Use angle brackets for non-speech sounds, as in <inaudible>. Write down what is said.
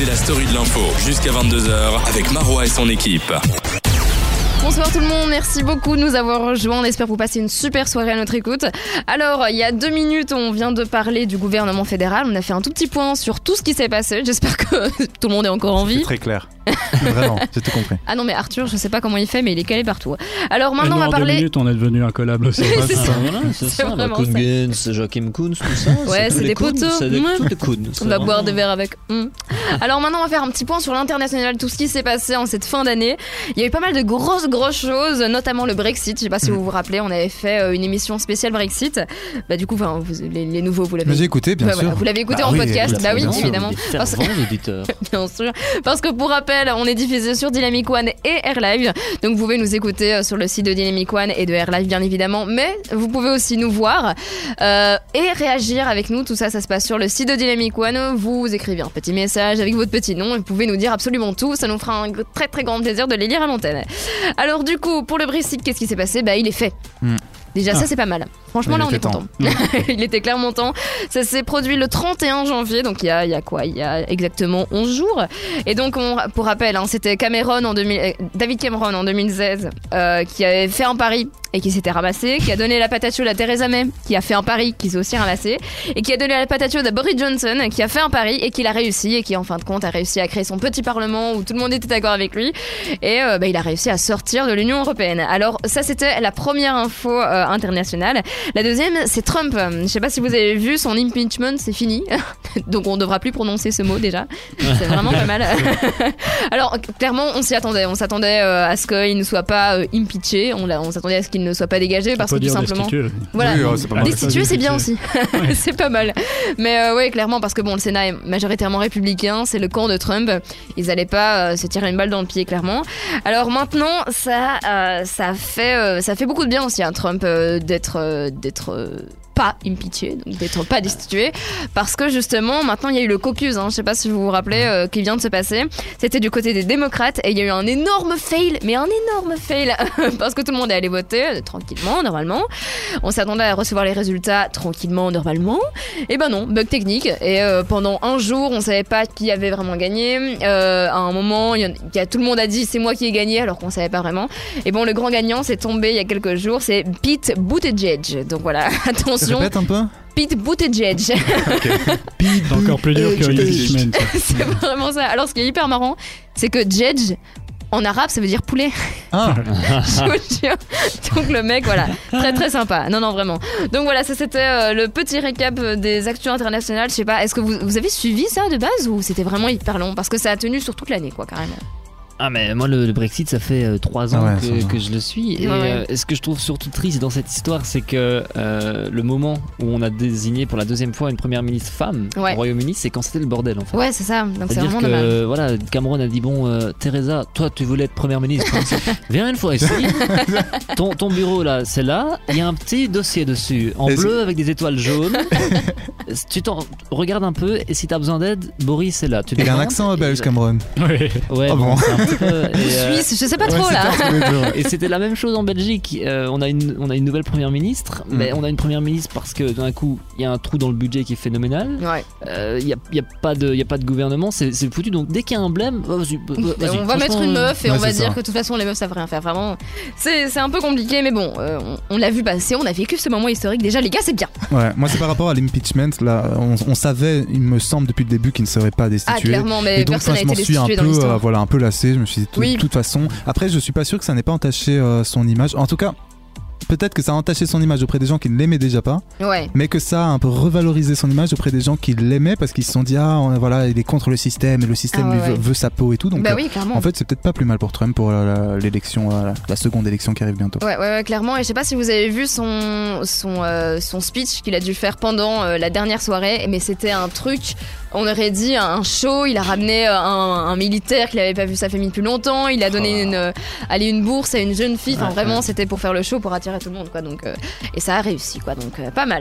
C'est la story de l'info jusqu'à 22h avec Marois et son équipe. Bonsoir tout le monde, merci beaucoup de nous avoir rejoints. On espère que vous passez une super soirée à notre écoute. Alors, il y a deux minutes, on vient de parler du gouvernement fédéral. On a fait un tout petit point sur tout ce qui s'est passé. J'espère que <laughs> tout le monde est encore en vie. Très clair. <laughs> Vraiment, j'ai tout compris. Ah non, mais Arthur, je sais pas comment il fait, mais il est calé partout. Alors maintenant, on va en deux parler. minutes, on est devenu incollable aussi. <laughs> C'est ça. Voilà, c'est C'est ça. Bah, vraiment Kuhn ça. Gens, Joachim Kuhn, tout ça. Ouais, c'est des poteaux. C'est des. <laughs> On va boire des verres avec. Alors maintenant, on va faire un petit point sur l'international, tout ce qui s'est passé en cette fin d'année. Il y a eu pas mal de grosses, grosses choses, notamment le Brexit. Je sais pas si vous vous rappelez, on avait fait euh, une émission spéciale Brexit. Bah du coup, enfin, vous- les, les nouveaux, vous l'avez. Écouté, bien Ouais, sûr. voilà, vous l'avez écouté Bah en oui, podcast, bah oui, évidemment. Parce-. Bien sûr. Parce que pour rappel, on est diffusé sur Dynamic One et Air Live. Donc vous pouvez nous écouter euh, sur le site de Dynamic One et de Air Live, bien évidemment. Mais vous pouvez aussi nous voir euh, et réagir avec nous. Tout ça, ça se passe sur le site de Dynamic One. Vous écrivez un petit message avec votre petit nom et vous pouvez nous dire absolument tout. Ça nous fera un très très grand plaisir de les lire à l'antenne. Alors du coup, pour le Brexit, qu'est-ce qui s'est passé? Bah il est fait. Hmm. Déjà, ça Ah. c'est pas mal. Franchement, Il là, on est content. temps. <laughs> il était clairement temps. Ça s'est produit le 31 janvier, donc il y a, il y a quoi? Il y a exactement 11 jours. Et donc, on- pour rappel, hein, c'était Cameron en 2000, euh, David Cameron en 2016 euh, qui avait fait un pari et qui s'était ramassé, qui a donné la patate chaude à Theresa May, qui a fait un pari, qui s'est aussi ramassé, et qui a donné la patate chaude à Boris Johnson, qui a fait un pari et qui l'a réussi, et qui en fin de compte a réussi à créer son petit parlement où tout le monde était d'accord avec lui, et euh, bah, il a réussi à sortir de l'Union européenne. Alors ça, c'était la première info euh, internationale. La deuxième, c'est Trump. Je sais pas si vous avez vu son impeachment, c'est fini. <laughs> Donc on devra plus prononcer ce mot déjà. C'est vraiment pas mal. <laughs> Alors clairement, on s'y attendait. On s'attendait euh, à ce qu'il ne soit pas euh, impeaché. On, s'attendait à ce qu'il ne soit pas dégagé parce que tout simplement. destitué. Voilà. Oui, ouais, c'est. Destitué, bien aussi. <laughs> Ouais. c'est pas mal. Mais euh, ouais, clairement, parce que bon, le Sénat est majoritairement républicain, c'est le camp de Trump. Ils allaient pas euh, se tirer une balle dans le pied, clairement. Alors maintenant, ça, euh, ça fait, euh, ça fait beaucoup de bien aussi à Trump euh, d'être, euh, d'être. Pas impeaché, donc d'être pas destitué, parce que justement maintenant il y a eu le caucus, hein, je sais pas si vous vous rappelez, euh, qui vient de se passer. C'était du côté des démocrates et il y a eu un énorme fail, mais un énorme fail, <laughs> parce que tout le monde est allé voter euh, tranquillement, normalement. On s'attendait à recevoir les résultats tranquillement, normalement. Et ben non, bug technique. Et euh, pendant un jour, on savait pas qui avait vraiment gagné. Euh, à un moment, il y, y a, tout le monde a dit c'est moi qui ai gagné, alors qu'on savait pas vraiment. Et bon, le grand gagnant, c'est tombé il y a quelques jours, c'est Pete Buttigieg. Donc voilà, <laughs> attention, Répète un peu. Pete Buttigieg. <laughs> C'est encore plus dur que impeachment. <laughs> c'est vraiment ça. Alors, ce qui est hyper marrant, c'est que Jedge. En arabe, ça veut dire poulet. Ah, <laughs> Je vous jure. Donc le mec, voilà, très très sympa. Non, non, vraiment. Donc voilà, ça c'était euh, le petit récap euh, des actions internationales. Je sais pas, est-ce que vous, vous avez suivi ça de base ou c'était vraiment hyper long? Parce que ça a tenu sur toute l'année, quoi, carrément. Ah mais moi le, le Brexit ça fait euh, trois ans Ah ouais, que, je le suis et Ouais, ouais. euh, ce que je trouve surtout triste dans cette histoire c'est que euh, le moment où on a désigné pour la deuxième fois une première ministre femme Ouais. au Royaume-Uni c'est quand c'était le bordel en fait. Ouais, c'est ça. Donc c'est C'est-à-dire vraiment que dommage. voilà, Cameron a dit bon, euh, Teresa, toi tu voulais être première ministre, <laughs> viens une fois ici. ton, ton bureau là, c'est là. Il y a un petit dossier dessus, en Et bleu avec des étoiles jaunes. <laughs> tu t'en regardes un peu et si t'as besoin d'aide, Boris est là. Tu il a un accent belge, Cameron. Ouais. Ouais, Ah bon, bon c'est un petit peu. et, euh, Suisse, je sais pas Ouais, trop là. et c'était la même chose en Belgique. Euh, on, a une, on a une nouvelle première ministre, Mm. mais on a une première ministre parce que d'un coup, il y a un trou dans le budget qui est phénoménal. Ouais. Euh, Il n'y a, il y a, pas de- il y a pas de gouvernement, c'est foutu. Donc dès qu'il y a un blême, oh, on va mettre une meuf et Ouais, on va dire ça. que de toute façon les meufs savent rien faire. Vraiment, c'est c'est un peu compliqué, mais bon, euh, on, on l'a vu passer, on a vécu ce moment historique. Déjà, les gars, c'est bien. Ouais, moi c'est par rapport à l'impeachment. Là, on, on savait, il me semble depuis le début qu'il ne serait pas Ah, destitué. clairement, mais Et donc, n'a je m'en été suis un peu, euh, voilà, un peu lassé. Je me suis dit, de Oui. toute façon. Après, je suis pas sûr que ça n'ait pas entaché euh, son image. En tout cas, peut-être que ça a entaché son image auprès des gens qui ne l'aimaient déjà pas, Ouais. mais que ça a un peu revalorisé son image auprès des gens qui l'aimaient parce qu'ils se sont dit, ah, voilà, il est contre le système et le système Ah, ouais, lui veut, ouais. veut sa peau et tout. Donc, bah euh, oui, en fait, c'est peut-être pas plus mal pour Trump pour euh, la- l'élection, la, la seconde élection qui arrive bientôt. Ouais, ouais, ouais, clairement. Et je sais pas si vous avez vu son, son, euh, son speech qu'il a dû faire pendant euh, la dernière soirée, mais c'était un truc, on aurait dit un show. Il a ramené euh, un, un militaire qu'il avait pas vu sa famille depuis longtemps. Il a donné une, euh, allez, une bourse à une jeune fille. Enfin, Ouais, vraiment, ouais. c'était pour faire le show, pour attirer tout le monde, quoi. Donc, euh, et ça a réussi, quoi. Donc, euh, pas mal.